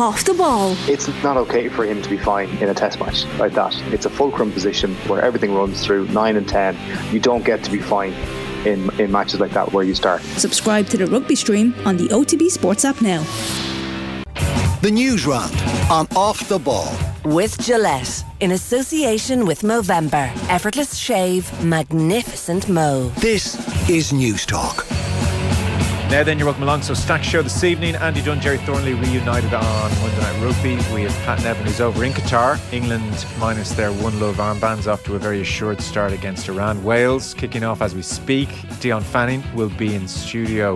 off the ball. It's not okay for him to be fine in a test match like that. It's a fulcrum position where everything runs through 9 and 10. You don't get to be fine in, in matches like that where you start. Subscribe to the rugby stream on the OTB Sports app now. The news round on Off the Ball. With Gillette, in association with Movember. Effortless shave, magnificent mo. This is Newstalk. Now then, you're welcome along. So, Stack Show this evening. Andy Dunne, Gerry Thornley reunited on Monday Night Rugby. We have Pat Nevin, who's over in Qatar. England minus their one love armbands off to a very assured start against Iran. Wales kicking off as we speak. Dion Fanning will be in studio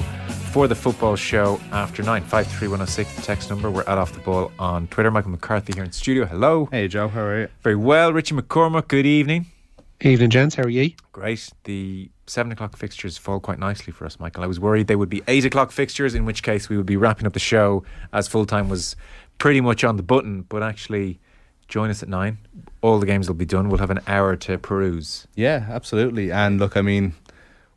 for the football show after nine. Five three one zero six. The text number. We're at off the ball on Twitter. Michael McCarthy here in studio. Hello. Hey Joe, how are you? Very well. Richie McCormack. Good evening. Evening, gents. How are you? Great. The seven o'clock fixtures fall quite nicely for us, Michael. I was worried they would be eight o'clock fixtures, in which case we would be wrapping up the show as full time was pretty much on the button. But actually, join us at nine. All the games will be done. We'll have an hour to peruse. Yeah, absolutely. And look, I mean,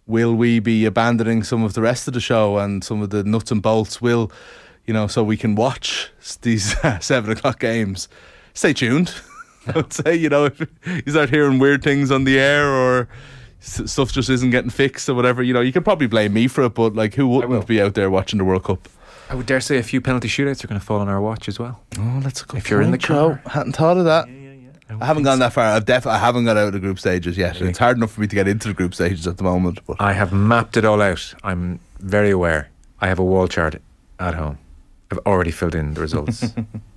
will we be abandoning some of the rest of the show and some of the nuts and bolts? Will you know, so we can watch these seven o'clock games? Stay tuned. I would say, you know, if you start hearing weird things on the air or stuff just isn't getting fixed or whatever, you know, you can probably blame me for it, but like, who wouldn't be out there watching the World Cup? I would dare say a few penalty shootouts are going to fall on our watch as well. Oh, that's a good If you're in the Joe. car. hadn't thought of that. I haven't gone that far. I've def- I haven't got out of the group stages yet. Really? It's hard enough for me to get into the group stages at the moment. But I have mapped it all out. I'm very aware. I have a wall chart at home. I've already filled in the results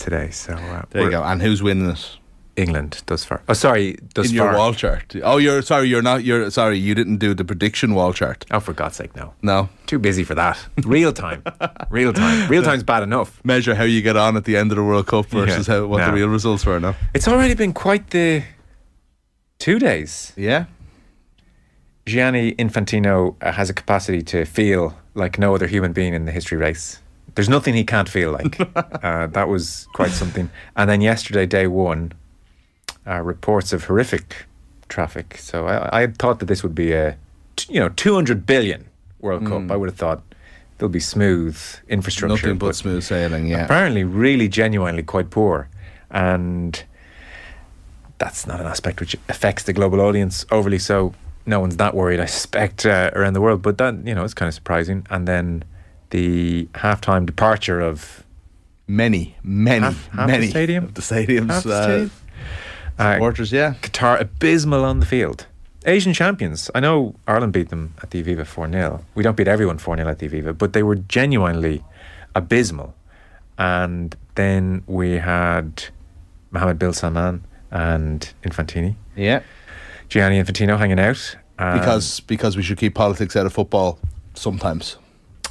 today. So uh, there you go. And who's winning it? England thus far. Oh, sorry, thus in far. your wall chart. Oh, you're sorry. You're not. You're sorry. You didn't do the prediction wall chart. Oh, for God's sake, no. No. Too busy for that. Real time. Real time. Real time's bad enough. Measure how you get on at the end of the World Cup versus Yeah. how what the real results were. No. It's already been quite the two days. Yeah. Gianni Infantino has a capacity to feel like no other human being in the history race. There's nothing he can't feel like. uh, that was quite something. And then yesterday, day one, uh, reports of horrific traffic. So I, I thought that this would be a, t- you know, 200 billion World Cup. I would have thought there'll be smooth infrastructure. Nothing but but smooth sailing. Yeah. apparently really genuinely quite poor and that's not an aspect which affects the global audience overly so no one's that worried i suspect uh, around the world but that you know it's kind of surprising and then the halftime departure of Many, many, Half- half the many stadium? of the stadiums. Half the uh, stadium? uh, supporters. Yeah. qatar abysmal on the field asian champions i know ireland beat them at the aviva 4-0 we don't beat everyone 4-0 at the aviva but they were genuinely abysmal and then we had Mohammed bin Salman and Infantini. Yeah. Gianni Infantino hanging out. Because because we should keep politics out of football sometimes.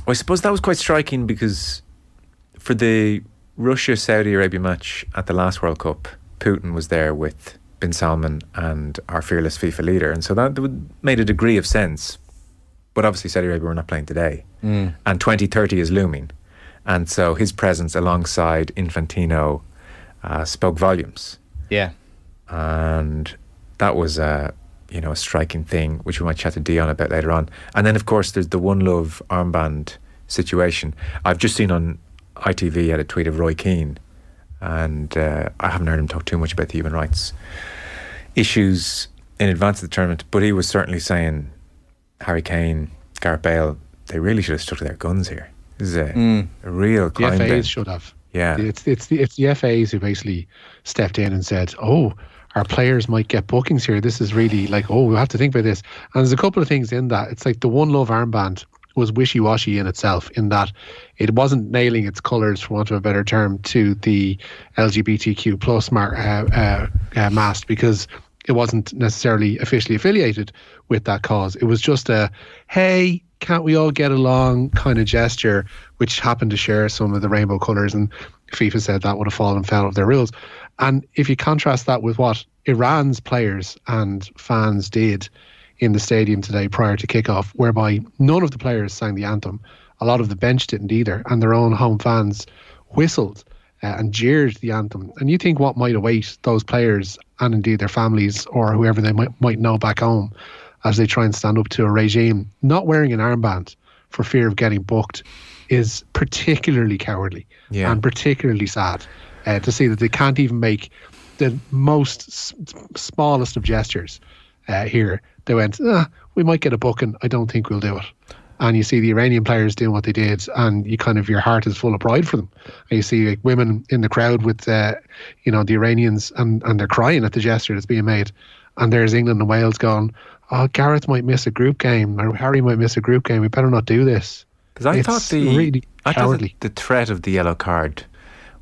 I suppose that was quite striking because for the Russia Saudi Arabia match at the last World Cup, Putin was there with Bin Salman and our fearless FIFA leader. And so that made a degree of sense. But obviously, Saudi Arabia were not playing today. Mm. And 2030 is looming. And so his presence alongside Infantino uh, spoke volumes. Yeah. and that was a you know a striking thing which we might chat to Dion about later on. And then of course there's the One Love armband situation. I've just seen on ITV had a tweet of Roy Keane, and uh, I haven't heard him talk too much about the human rights issues in advance of the tournament, but he was certainly saying Harry Kane, Gareth Bale, they really should have stuck to their guns here. This is a, Mm. a real The climb down. FAs should have. Yeah. It's it's the it's the FAs who basically stepped in and said, "Oh, our players might get bookings here. This is really like, oh, we have to think about this." And there's a couple of things in that. It's like the One Love armband was wishy-washy in itself, in that it wasn't nailing its colours, for want of a better term, to the LGBTQ plus mar- uh, uh, uh, mast because it wasn't necessarily officially affiliated with that cause. It was just a, hey, can't we all get along kind of gesture, which happened to share some of the rainbow colours. And FIFA said that would have fallen foul of their rules. And if you contrast that with what Iran's players and fans did in the stadium today prior to kickoff, whereby none of the players sang the anthem, a lot of the bench didn't either, and their own home fans whistled uh, and jeered the anthem. And you think what might await those players and indeed their families or whoever they might, might know back home as they try and stand up to a regime not wearing an armband for fear of getting booked is particularly cowardly Yeah. and particularly sad uh, to see that they can't even make the most s- smallest of gestures uh, here. They went, ah, we might get a booking. I don't think we'll do it. And you see the Iranian players doing what they did, and you kind of your heart is full of pride for them. And you see like women in the crowd with, uh, you know, the Iranians, and and they're crying at the gesture that's being made. And there's England and Wales gone. oh, Gareth might miss a group game, or Harry might miss a group game. We better not do this. Because I It's thought the really I thought cowardly. that the threat of the yellow card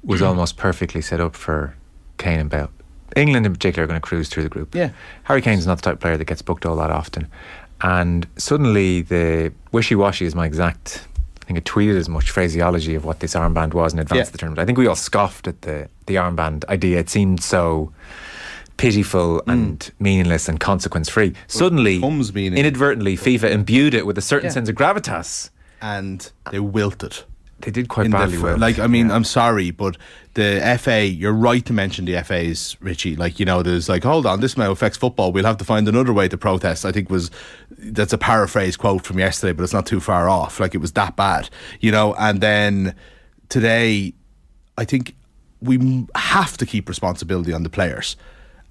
was almost perfectly set up for Kane and Bale. England in particular are going to cruise through the group. Yeah. Harry Kane's not the type of player that gets booked all that often. And suddenly the wishy washy is my exact I think it tweeted as much phraseology of what this armband was in advance Yeah. of the tournament. I think we all scoffed at the, the armband idea. It seemed so pitiful hmm. and meaningless and consequence free. Suddenly, inadvertently, FIFA imbued it with a certain Yeah. sense of gravitas. and they wilted. They did quite in the badly. Like, I mean, I'm sorry, but the FA, you're right to mention the FA's, Richie. Like, you know, there's like, hold on, this now affects football. We'll have to find another way to protest. I think was that's a paraphrase quote from yesterday, but it's not too far off. Like, it was that bad, you know. And then today, I think we have to keep responsibility on the players,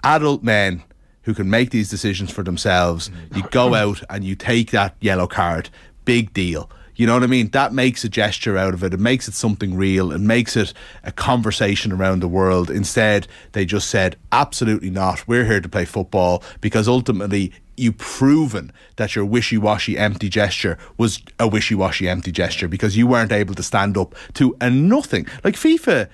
adult men who can make these decisions for themselves. You go out and you take that yellow card, big deal. You know what I mean? That makes a gesture out of it. It makes it something real. It makes it a conversation around the world. Instead, they just said, absolutely not. We're here to play football because ultimately you've proven that your wishy washy empty gesture was a wishy washy empty gesture because you weren't able to stand up to a nothing. Like FIFA.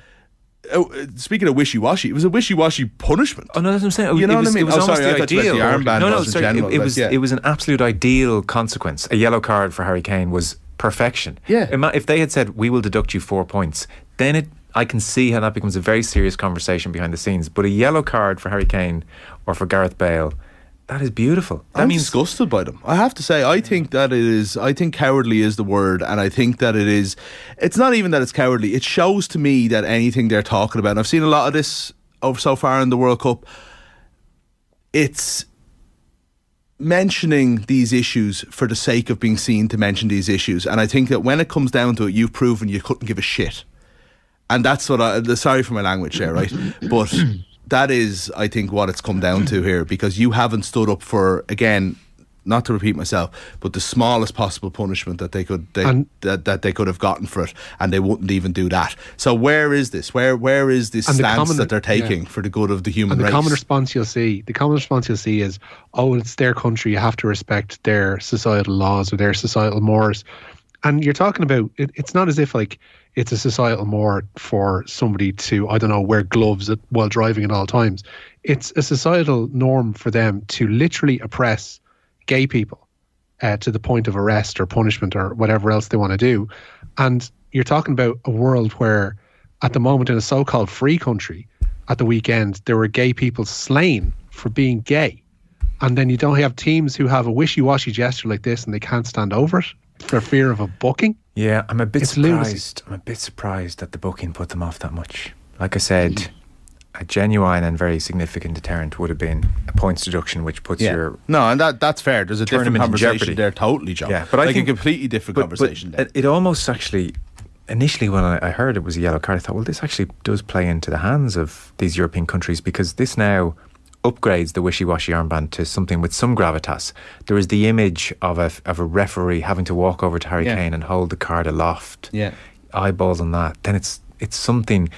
Oh, uh, speaking of wishy washy, it was a wishy washy punishment. Oh no, that's what I'm saying. You know it what I mean? It was Oh, almost sorry, the ideal. the armband no, no, was sorry. general, it, it was yeah. it was an absolute ideal consequence. A yellow card for Harry Kane was perfection. Yeah. If they had said we will deduct you four points, then it I can see how that becomes a very serious conversation behind the scenes. But a yellow card for Harry Kane or for Gareth Bale, that is beautiful. That I'm means disgusted by them. I have to say, I think that it is. I think cowardly is the word, and I think that it is. It's not even that it's cowardly. It shows to me that anything they're talking about. And I've seen a lot of this over so far in the World Cup. It's mentioning these issues for the sake of being seen to mention these issues, and I think that when it comes down to it, you've proven you couldn't give a shit. And that's what I. Sorry for my language there, right? But that is, I think, what it's come down to here because you haven't stood up for again. Not to repeat myself, but the smallest possible punishment that they could they, And- that, that they could have gotten for it, and they wouldn't even do that. So where is this? Where where is this And the stance common- that they're taking yeah. for the good of the human And the race? common response you'll see, the common response you'll see is, "Oh, it's their country. You have to respect their societal laws or their societal mores." And you're talking about it, it's not as if like it's a societal more for somebody to I don't know wear gloves at, while driving at all times. It's a societal norm for them to literally oppress gay people uh, to the point of arrest or punishment or whatever else they want to do. And you're talking about a world where, at the moment, in a so called free country, at the weekend, there were gay people slain for being gay. And then you don't have teams who have a wishy washy gesture like this and they can't stand over it for fear of a booking. Yeah, I'm a bit It's lunacy. surprised. I'm a bit surprised that the booking put them off that much. Like I said, a genuine and very significant deterrent would have been a points deduction, which puts Yeah. your no, and that that's fair. There's a different Tournament in conversation jeopardy. there, totally, John. Yeah, but I think- a completely different but- but conversation. there. it, it almost actually, initially when I, I heard it was a yellow card, I thought, well, this actually does play into the hands of these European countries because this now upgrades the wishy-washy armband to something with some gravitas. There is the image of a of a referee having to walk over to Harry Yeah. Kane and hold the card aloft. Yeah. eyeballs on that. Then it's it's something.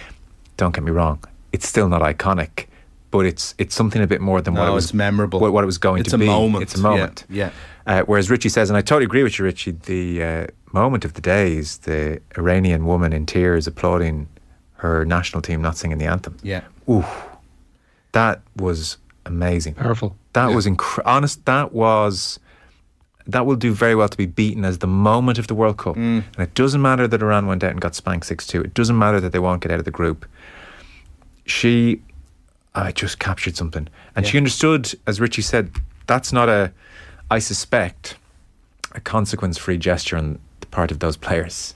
Don't get me wrong, it's still not iconic. But it's it's something a bit more than what it was it's memorable. What, what it was going It's to a moment. It's a Yeah, moment. yeah. Uh, whereas Richie says, and I totally agree with you, Richie, the uh, moment of the day is the Iranian woman in tears applauding her national team not singing the anthem. yeah. Ooh, that was amazing. Powerful. That was incre- honest. That was that will do very well to be beaten as the moment of the World Cup. Mm. And it doesn't matter that Iran went out and got spanked six two. It doesn't matter that they won't get out of the group. She, I just captured something, and she understood, as Richie said, that's not a. I suspect a consequence-free gesture on the part of those players.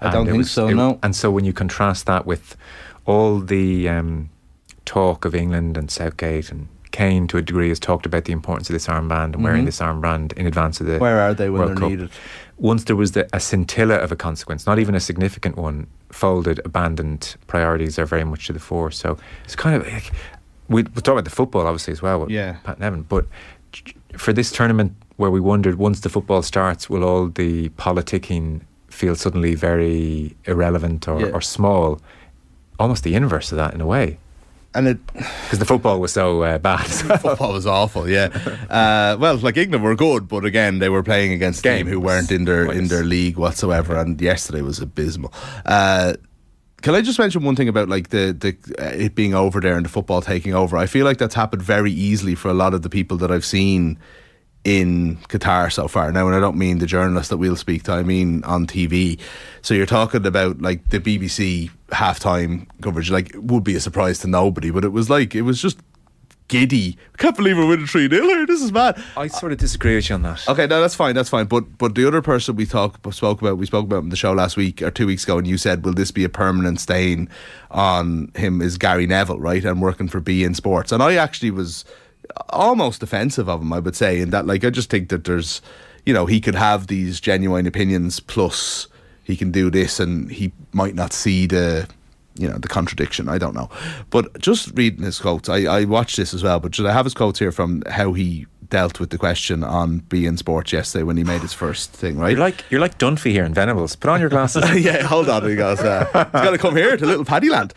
I don't it think so, no. And so when you contrast that with all the um, talk of England and Southgate and Kane, to a degree, has talked about the importance of this armband and wearing this armband in advance of the Mm-hmm. Where are they when World they're Cup. needed? Once there was the, a scintilla of a consequence, not even a significant one, folded, abandoned priorities are very much to the fore. So it's kind of like we, we'll talk about the football, obviously, as well with Yeah. Pat Nevin. But for this tournament, where we wondered once the football starts, will all the politicking feel suddenly very irrelevant or, Yeah. or small? Almost the inverse of that in a way, And it because the football was so uh, bad. football was awful. Yeah. Uh, well, like England were good, but again, they were playing against a Game team who weren't in their in their league whatsoever, and yesterday was abysmal. Uh, can I just mention one thing about like the the uh, it being over there and the football taking over? I feel like that's happened very easily for a lot of the people that I've seen in Qatar so far. Now, and I don't mean the journalists that we'll speak to, I mean on TV. So you're talking about like the BBC halftime coverage, like it would be a surprise to nobody, but it was like, it was just giddy. I can't believe we're winning 3 0 here. This is mad. I sort of disagree with you on that. Okay, no, that's fine, that's fine. But but the other person we talk spoke about, we spoke about in the show last week or two weeks ago, and you said, "Will this be a permanent stain on him?" Is Gary Neville right and working for beIN Sports? And I actually was almost defensive of him. I would say in that, like, I just think that there's, you know, he could have these genuine opinions, plus he can do this, and he might not see the you know the contradiction. I don't know, but just reading his quotes, I, I watched this as well. But should I have his quotes here from how he dealt with the question on beIN Sports yesterday when he made his first thing, right? You're like you're like Dunphy here in Venables. Put on your glasses. yeah, hold on. He goes, uh, he's got to come here to Little Paddyland.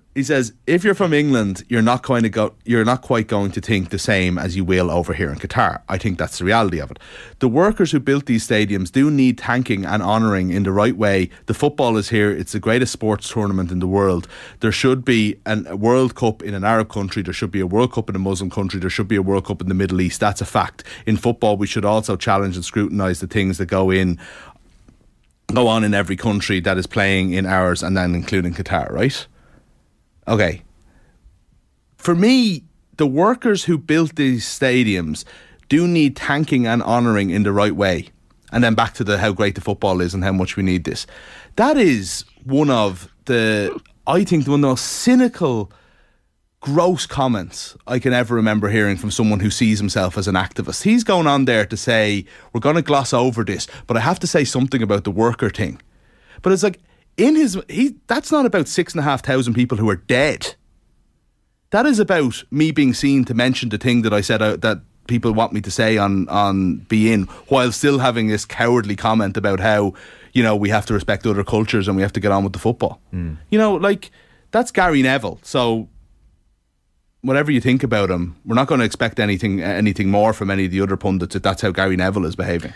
He says, if you're from England, you're not going to go. You're not quite going to think the same as you will over here in Qatar. I think that's the reality of it. The workers who built these stadiums do need thanking and honouring in the right way. The football is here. It's the greatest sports tournament in the world. There should be an, a World Cup in an Arab country. There should be a World Cup in a Muslim country. There should be a World Cup in the Middle East. That's a fact. In football, we should also challenge and scrutinise the things that go in go on in every country that is playing in ours and then including Qatar, right? Okay. For me, the workers who built these stadiums do need thanking and honouring in the right way. And then back to the how great the football is and how much we need this. That is one of the I think one of the most cynical gross comments I can ever remember hearing from someone who sees himself as an activist. He's going on there to say, we're going to gloss over this, but I have to say something about the worker thing. But it's like, in his, he, that's not about six and a half thousand people who are dead. That is about me being seen to mention the thing that I said out that people want me to say on on beIN, while still having this cowardly comment about how you know we have to respect other cultures and we have to get on with the football. Hmm. You know, like that's Gary Neville. So whatever you think about him, we're not going to expect anything anything more from any of the other pundits. If that's how Gary Neville is behaving.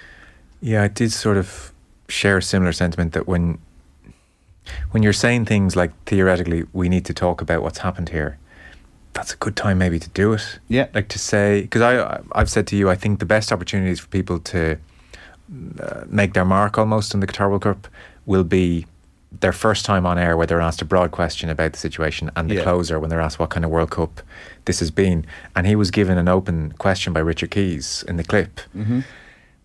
Yeah, I did sort of share a similar sentiment that when when you're saying things like theoretically we need to talk about what's happened here, that's a good time maybe to do it. Yeah. like to say because I I've said to you I think the best opportunities for people to uh, make their mark almost in the Qatar World Cup will be their first time on air where they're asked a broad question about the situation and the Yeah. closer when they're asked what kind of World Cup this has been and he was given an open question by Richard Keys in the clip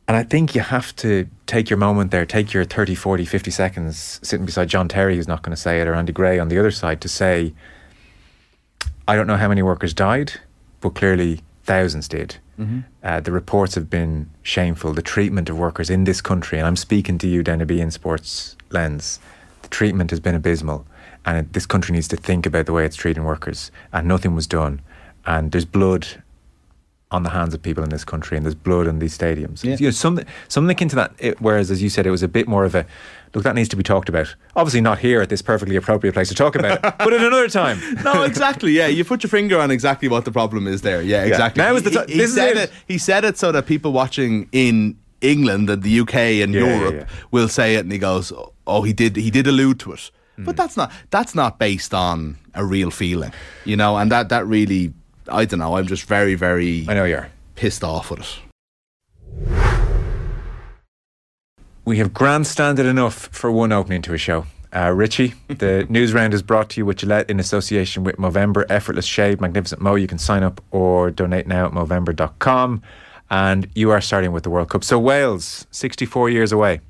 and I think you have to take your moment there, take your 30, 40, 50 seconds sitting beside John Terry, who's not going to say it, or Andy Gray on the other side to say, I don't know how many workers died, but clearly thousands did. Uh, the reports have been shameful. The treatment of workers in this country, and I'm speaking to you down a beIN Sports lens, the treatment has been abysmal. And it, this country needs to think about the way it's treating workers. And nothing was done. And there's blood on the hands of people in this country, and there's blood in these stadiums. Yeah. You know, something, something akin to that. It, whereas, as you said, it was a bit more of a look. That needs to be talked about. Obviously, not here at this perfectly appropriate place to talk about it, but at another time. No, exactly. Yeah, you put your finger on exactly what the problem is there. Yeah, exactly. Now is the He- ti- he, this is said it. He said it so that people watching in England and the UK and Yeah, yeah, Europe yeah. will say it, and he goes, "Oh, he did. He did allude to it." Hmm. But that's not that's not based on a real feeling, you know. And that that really, I don't know. I'm just very very I know you are. pissed off with it. We have grandstanded enough for one opening to a show. Uh, Richie, the news round is brought to you with Gillette in association with Movember Effortless Shave, Magnificent Mo. You can sign up or donate now at Movember.com. And you are starting with the World Cup. So, Wales, 64 years away.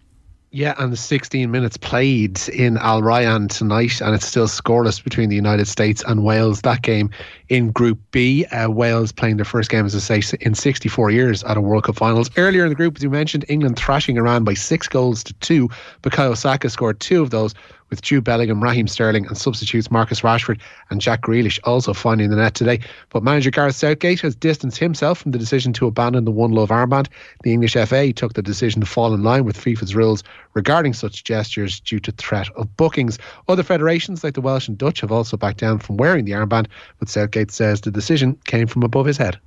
Yeah, and 16 minutes played in Al Rayyan tonight, and it's still scoreless between the United States and Wales. That game in Group B, uh, Wales playing their first game, as I say, in 64 years at a World Cup finals. Earlier in the group, as you mentioned, England thrashing Iran by six goals to two. Bukayo Saka scored two of those with Jude Bellingham, Raheem Sterling, and substitutes Marcus Rashford and Jack Grealish also finding the net today. But manager Gareth Southgate has distanced himself from the decision to abandon the One Love armband. The English FA took the decision to fall in line with FIFA's rules regarding such gestures due to threat of bookings. Other federations, like the Welsh and Dutch, have also backed down from wearing the armband, but Southgate says the decision came from above his head.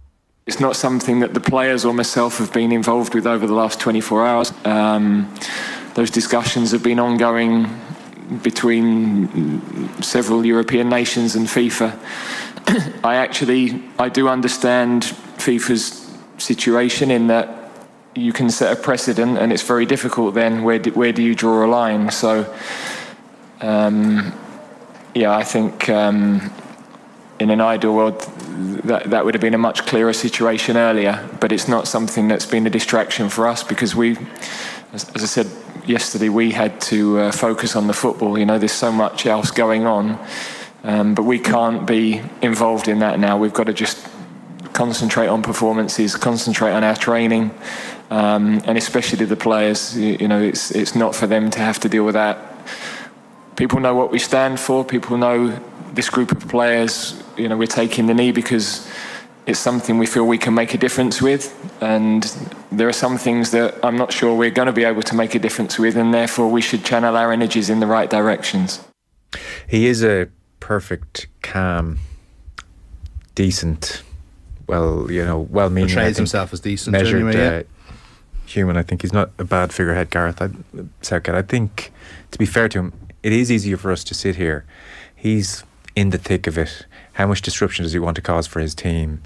It's not something that the players or myself have been involved with over the last 24 hours. Um, those discussions have been ongoing between several European nations and FIFA. I actually I do understand FIFA's situation in that you can set a precedent and it's very difficult then where do, where do you draw a line so um, yeah I think um, in an ideal world that, that would have been a much clearer situation earlier but it's not something that's been a distraction for us because we as, as I said yesterday we had to uh, focus on the football. You know, there's so much else going on, um, but we can't be involved in that now. We've got to just concentrate on performances, concentrate on our training, um, and especially the players. You, you know, it's it's not for them to have to deal with that. People know what we stand for. People know this group of players. You know, we're taking the knee because it's something we feel we can make a difference with. And there are some things that I'm not sure we're going to be able to make a difference with, and therefore we should channel our energies in the right directions. He is a perfect, calm, decent, well, you know, well meaning. Portrays himself as decent, measured anyway, yeah. uh, human. I think he's not a bad figurehead, Gareth I, Southgate. I think, to be fair to him, it is easier for us to sit here. He's in the thick of it. How much disruption does he want to cause for his team?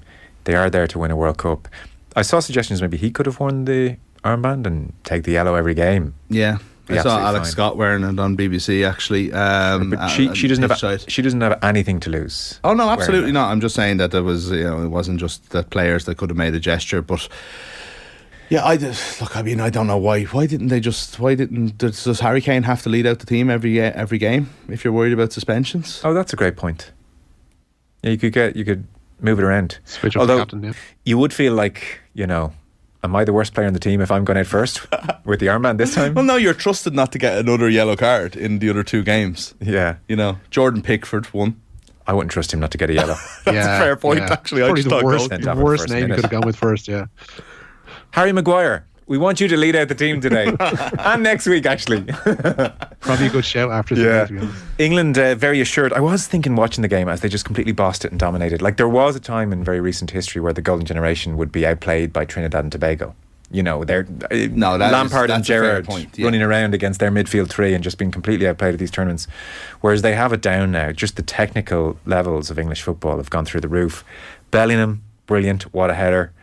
They are there to win a World Cup. I saw suggestions maybe he could have worn the armband and take the yellow every game. Yeah. I saw Alex fine. Scott wearing it on BBC actually. Um, But she, she doesn't have she doesn't have anything to lose. Oh no, absolutely not. I'm just saying that there was, you know, it wasn't just the players that could have made a gesture, but yeah, I just look. I mean, I don't know why. Why didn't they just? Why didn't does, does Harry Kane have to lead out the team every uh, every game if you're worried about suspensions? Oh, that's a great point. Yeah, you could get you could move it around. Switch up Although the captain, yeah. you would feel like you know, am I the worst player on the team if I'm going out first with the armband this time? Well, no, you're trusted not to get another yellow card in the other two games. yeah, You know, Jordan Pickford won. I wouldn't trust him not to get a yellow. That's a fair point, actually. I just the thought worst, the Sent off in the worst first name you could have gone with first, yeah. Harry Maguire, we want you to lead out the team today and next week, actually. Probably a good shout after the Yeah. to be honest. England uh, very assured. I was thinking watching the game as they just completely bossed it and dominated. Like there was a time in very recent history where the golden generation would be outplayed by Trinidad and Tobago. You know, they're uh, No, that is- Lampard and that's Gerrard point, yeah. running around against their midfield three and just being completely outplayed at these tournaments. Whereas they have it down now. Just the technical levels of English football have gone through the roof. Bellingham, brilliant. What a header.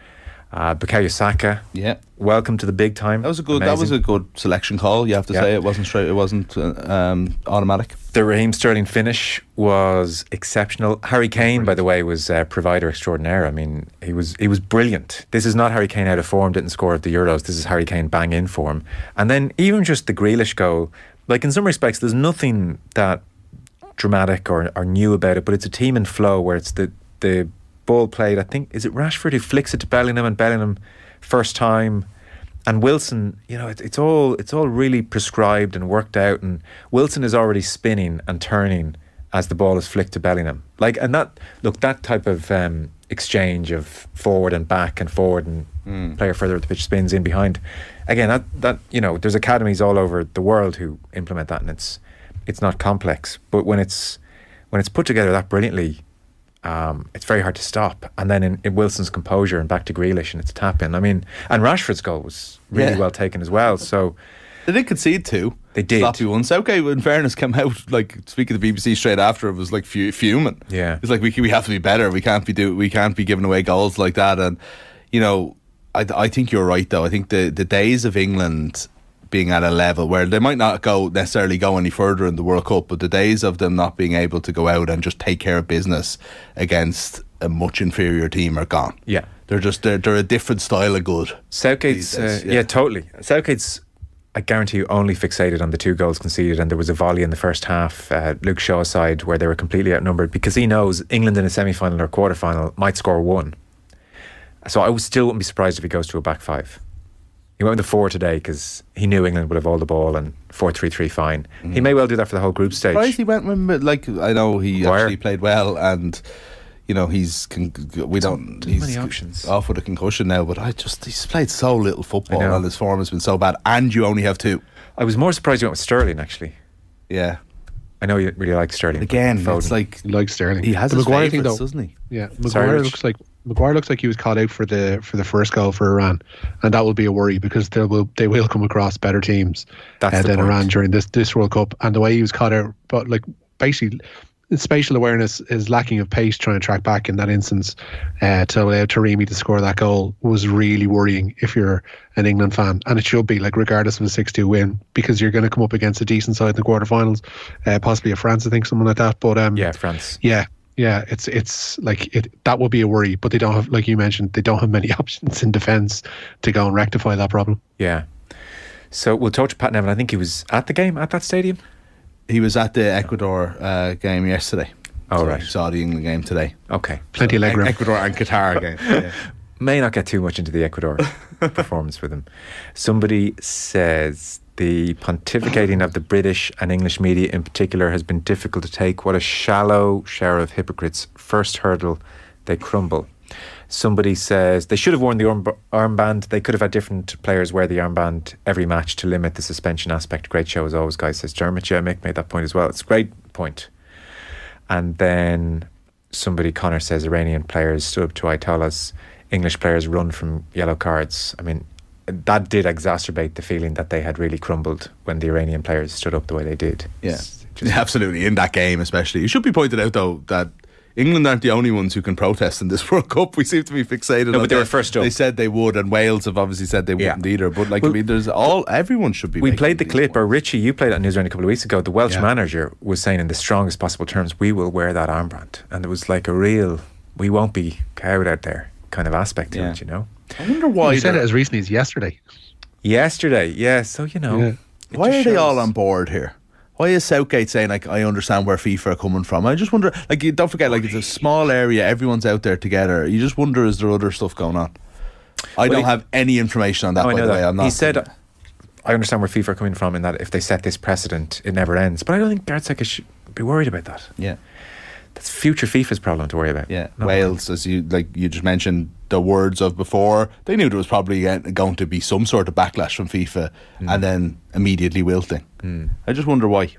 Uh, Bukayo Saka, Yeah. welcome to the big time. That was a good. That was a good selection call. You have to Yeah. say it wasn't straight. It wasn't uh, um, automatic. The Raheem Sterling finish was exceptional. Harry Kane, by the way, was uh, provider extraordinaire. I mean, he was he was brilliant. This is not Harry Kane out of form, didn't score at the Euros. This is Harry Kane bang in form. And then even just the Grealish goal, like in some respects, there's nothing that dramatic or, or new about it, but it's a team in flow where it's the the ball played. I think is it Rashford who flicks it to Bellingham and Bellingham first time. And Wilson, you know, it's it's all it's all really prescribed and worked out. And Wilson is already spinning and turning as the ball is flicked to Bellingham. Like, and that look that type of um, exchange of forward and back and forward and player further up the pitch spins in behind. Again, that that you know, there's academies all over the world who implement that, and it's it's not complex. But when it's when it's put together that brilliantly, um, it's very hard to stop. And then in, in Wilson's composure and back to Grealish and it's tap in. I mean, and Rashford's goal was really Yeah. well taken as well. So They did concede two. They did. Sloppy one. Southgate, in fairness, came out like speaking to the BBC straight after. It was like fuming. Yeah. it's like we we have to be better. We can't be do we can't be giving away goals like that. And you know, I I think you're right though. I think the the days of England being at a level where they might not go necessarily go any further in the World Cup, but the days of them not being able to go out and just take care of business against a much inferior team are gone. yeah, They're just they're they're a different style of good. Southgate's uh, yeah. yeah. totally. Southgate's I guarantee you, only fixated on the two goals conceded, and there was a volley in the first half, uh, Luke Shaw's side, where they were completely outnumbered because he knows England in a semi final or quarter final might score one. So I still wouldn't be surprised if he goes to a back five. He went with the four today because he knew England would have all the ball and four three three fine. He may well do that for the whole group stage. Surprised he went with like I know he Maguire. actually played well and you know he's con- we don't too he's many options. off with a concussion now but I just he's played so little football and his form has been so bad and you only have two I was more surprised you went with Sterling actually. yeah I know you really like Sterling. but again Foden. it's like He likes Sterling. he has the his Maguire thing though. doesn't he Yeah, Maguire Rich. looks like Maguire looks like he was caught out for the for the first goal for Iran, and that will be a worry because they will they will come across better teams uh, than point. Iran during this this World Cup. And the way he was caught out, but like basically. Spatial awareness is lacking of pace trying to track back in that instance uh, to allow Taremi to score that goal was really worrying if you're an England fan. And it should be, like, regardless of a 6 2 win, because you're going to come up against a decent side in the quarterfinals, uh, possibly a France, I think, something like that. But um, yeah, France. yeah, yeah, it's it's like it that would be a worry, but they don't have, like you mentioned, they don't have many options in defence to go and rectify that problem. Yeah. So we'll talk to Pat Nevin. I think he was at the game at that stadium. he was at the Ecuador uh, game yesterday Oh, So right. he saw the England game today Okay. Plenty of leg room. Ecuador and Qatar game yeah. May not get too much into the Ecuador performance with him. Somebody says the pontificating of the British and English media in particular has been difficult to take. What a shallow shower of hypocrites. First hurdle, they crumble. Somebody says they should have worn the armband. They could have had different players wear the armband every match to limit the suspension aspect. Great show as always, guys, says Dermot. Yeah, Mick made that point as well. It's a great point. And then somebody, Connor says Iranian players stood up to Ayatollahs. English players run from yellow cards. I mean, that did exacerbate the feeling that they had really crumbled when the Iranian players stood up the way they did. Yeah, just- absolutely. In that game, especially, it should be pointed out though that England aren't the only ones who can protest in this World Cup. We seem to be fixated. No, on but they that. were first up. They said they would, and Wales have obviously said they wouldn't either. But like, Well- I mean, there's all everyone should be. we played the clip, or. Richie, you played on Newsround a couple of weeks ago. The Welsh Yeah. manager was saying in the strongest possible terms, "We will wear that armband," and it was like a real, "We won't be cowed out there" kind of aspect to Yeah. it. You know. I wonder why. you said it as recently as yesterday. Yesterday, yeah. So you know, Yeah. Why just are they all on board here? Why is Southgate saying like I understand where FIFA are coming from? I just wonder. Like, you don't forget, like it's a small area. Everyone's out there together. You just wonder is there other stuff going on? I don't he- have any information on that. Oh, I by know the way, that. I'm not. he said, "I understand where FIFA are coming from in that if they set this precedent, it never ends." But I don't think Gareth should be worried about that. yeah, That's future FIFA's problem to worry about. yeah. not Wales, as you like, you just mentioned the words of before. They knew there was probably going to be some sort of backlash from FIFA, and then immediately wilting. I just wonder why.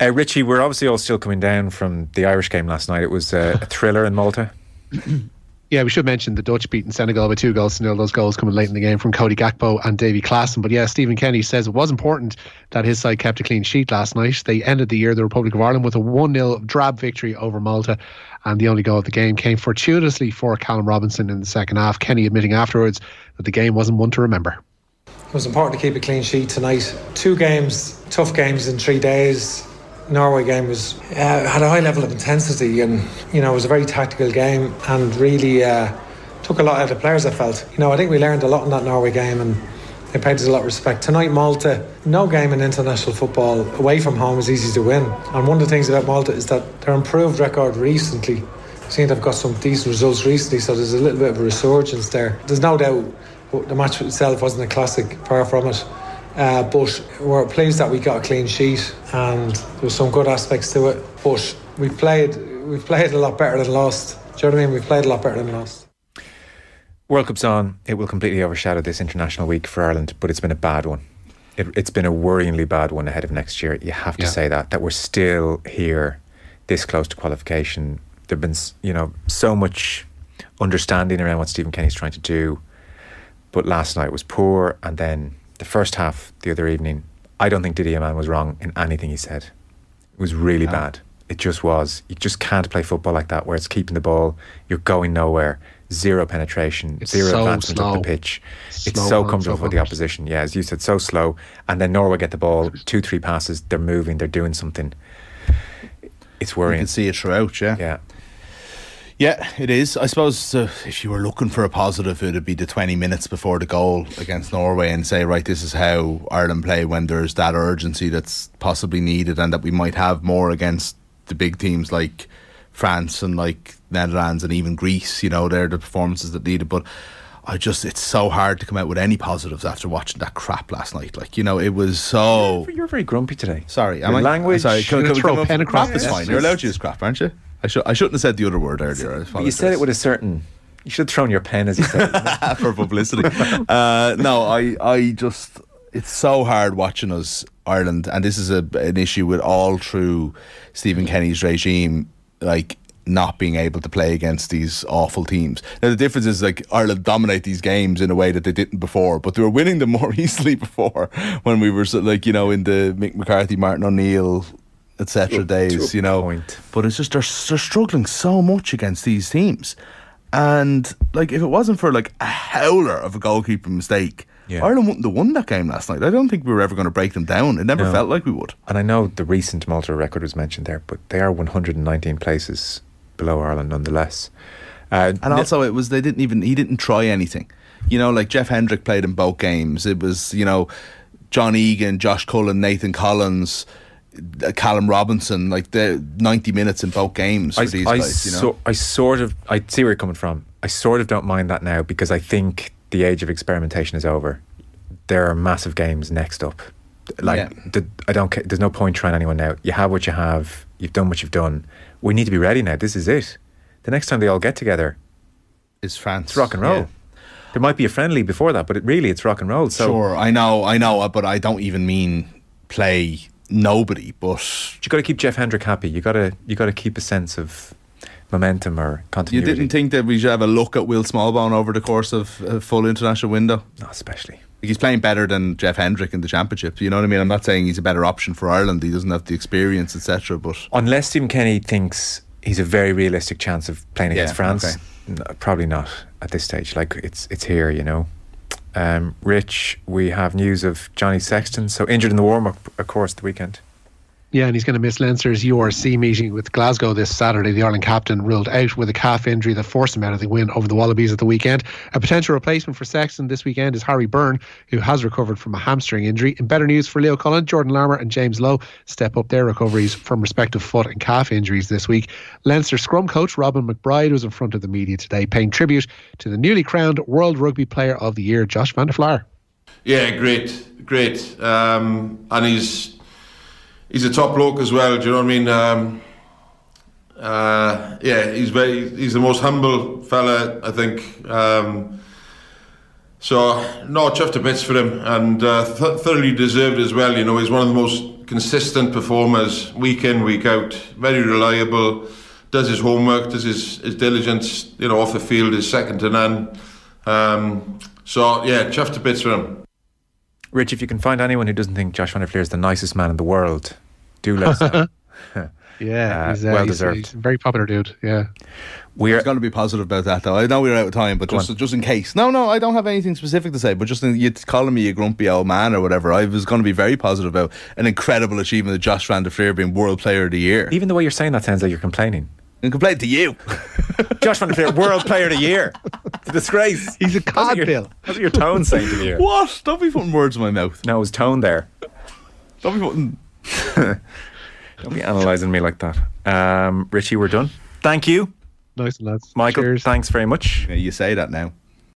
Uh, Richie, we're obviously all still coming down from the Irish game last night. It was uh, a thriller in Malta. Yeah, we should mention the Dutch beating Senegal by two goals to nil. Those goals coming late in the game from Cody Gakpo and Davy Klaassen. But yeah, Stephen Kenny says it was important that his side kept a clean sheet last night. They ended the year, the Republic of Ireland, with a 1 0 drab victory over Malta. And the only goal of the game came fortuitously for Callum Robinson in the second half. Kenny admitting afterwards that the game wasn't one to remember. It was important to keep a clean sheet tonight. Two games, tough games in three days. Norway game was uh, had a high level of intensity, and you know it was a very tactical game, and really uh, took a lot out of the players. I felt. You know, I think we learned a lot in that Norway game, and they paid us a lot of respect. Tonight, Malta, no game in international football away from home is easy to win, and one of the things about Malta is that their improved record recently. Seem to have got some decent results recently, so there's a little bit of a resurgence there. There's no doubt the match itself wasn't a classic, far from it. Uh, but we're pleased that we got a clean sheet and there was some good aspects to it. But we played we played a lot better than lost. Do you know what I mean? We played a lot better than lost. World Cup's on. It will completely overshadow this international week for Ireland, but it's been a bad one. It, it's been a worryingly bad one ahead of next year. You have to Yeah. say that that we're still here, this close to qualification. There've been, you know, so much understanding around what Stephen Kenny's trying to do, but last night was poor, and then the first half the other evening. I don't think Didi Hamann was wrong in anything he said. It was really bad. It just was. You just can't play football like that, where it's keeping the ball. You're going nowhere. Zero penetration. It's zero so advancement up the pitch. it's Slow so comfortable for the opposition. Yeah, as you said, so slow. And then Norway get the ball, two, three passes. They're moving. They're doing something. It's worrying. You can see it throughout. Yeah. Yeah. Yeah, it is. I suppose uh, if you were looking for a positive, it'd be the 20 minutes before the goal against Norway and say, right, this is how Ireland play when there's that urgency that's possibly needed and that we might have more against the big teams like France and like Netherlands and even Greece. You know, they're the performances that needed. But I just, it's so hard to come out with any positives after watching that crap last night. Like, you know, it was so. You're very grumpy today. Sorry, Your am I? language- Sorry, gonna throw a pen across crap is the fine. You're allowed to use crap, aren't you? I, should, I shouldn't have said the other word earlier. You said it with a certain. You should have thrown your pen as you said it. for publicity. uh, no, I, I just, it's so hard watching us, Ireland, and this is a, an issue with all through Stephen Kenny's regime, like not being able to play against these awful teams. Now, the difference is like Ireland dominate these games in a way that they didn't before, but they were winning them more easily before when we were, so, like, you know, in the Mick McCarthy, Martin O'Neill, etc. days, you know. point. But it's just they're, they're struggling so much against these teams. And like, if it wasn't for like a howler of a goalkeeper mistake, Yeah. Ireland wouldn't have won that game last night. I don't think we were ever going to break them down. It never No. felt like we would. And I know the recent Malta record was mentioned there, but they are 119 places below Ireland nonetheless. Uh, And also, it was they didn't even he didn't try anything. You know, like Jeff Hendrick played in both games. It was you know John Egan, Josh Cullen, Nathan Collins, Callum Robinson. Like the ninety minutes in both games for I, these I, guys. You know, so, I sort of I see where you're coming from. I sort of don't mind that now because I think the age of experimentation is over. There are massive games next up. Like Yeah. the, I don't. There's no point trying anyone now. You have what you have. You've done what you've done. We need to be ready now. This is it. The next time they all get together, is France it's rock and roll. Yeah. There might be a friendly before that, but it really it's rock and roll. So sure, I know, I know, uh, but I don't even mean play nobody. But you got to keep Jeff Hendrick happy. You got to you got to keep a sense of momentum or continuity. you didn't think that we should have a look at Will Smallbone over the course of a full international window? Not especially. He's playing better than Jeff Hendrick in the championship. You know what I mean? I'm not saying he's a better option for Ireland. He doesn't have the experience, etc. But Unless Stephen Kenny thinks he's a very realistic chance of playing against Yeah, France, okay. no, probably not at this stage. Like it's it's here, you know. Um, Rich, we have news of Johnny Sexton, so injured in the warm up, of course, the weekend. Yeah, and he's going to miss Leinster's URC meeting with Glasgow this Saturday. The Ireland captain ruled out with a calf injury that forced him out of the win over the Wallabies at the weekend. A potential replacement for Sexton this weekend is Harry Byrne, who has recovered from a hamstring injury. In better news for Leo Cullen, Jordan Larmour and James Lowe step up their recoveries from respective foot and calf injuries this week. Leinster scrum coach Robin McBurney was in front of the media today, paying tribute to the newly crowned World Rugby Player of the Year, Josh van der Flier. Yeah, great, great. Um, and he's he's a top bloke as well. Do you know what I mean? Um, uh, yeah, he's very he's the most humble fella I think. Um, so no, chuffed to bits for him, and uh, th- thoroughly deserved as well. You know, he's one of the most consistent performers, week in, week out. Very reliable. Does his homework, does his, his diligence. You know, off the field is second to none. Um, so yeah, chuffed to bits for him. Rich, if you can find anyone who doesn't think Josh Van Flier is the nicest man in the world, do let us know. Yeah, Uh, he's, uh, well he's- deserved. he's a very popular dude. Yeah. We're going to be positive about that, though. I know we're out of time, but Go just just in case. No, no, I don't have anything specific to say. But just in, you calling me a grumpy old man or whatever, I was going to be very positive about an incredible achievement of Josh Van der Flier being World Player of the Year. even the way you're saying that sounds like you're complaining. And complain to you. Josh Van der Flier, World Player of the Year. It's a disgrace. He's a That's what your- codpill. That's what your tone saying to me here. what? Don't be putting words in my mouth. No, it was tone there. Don't be putting. Don't be analysing me like that. Um, Richie, we're done. Thank you. Nice lads. Michael, Cheers. thanks very much. Yeah, you say that now.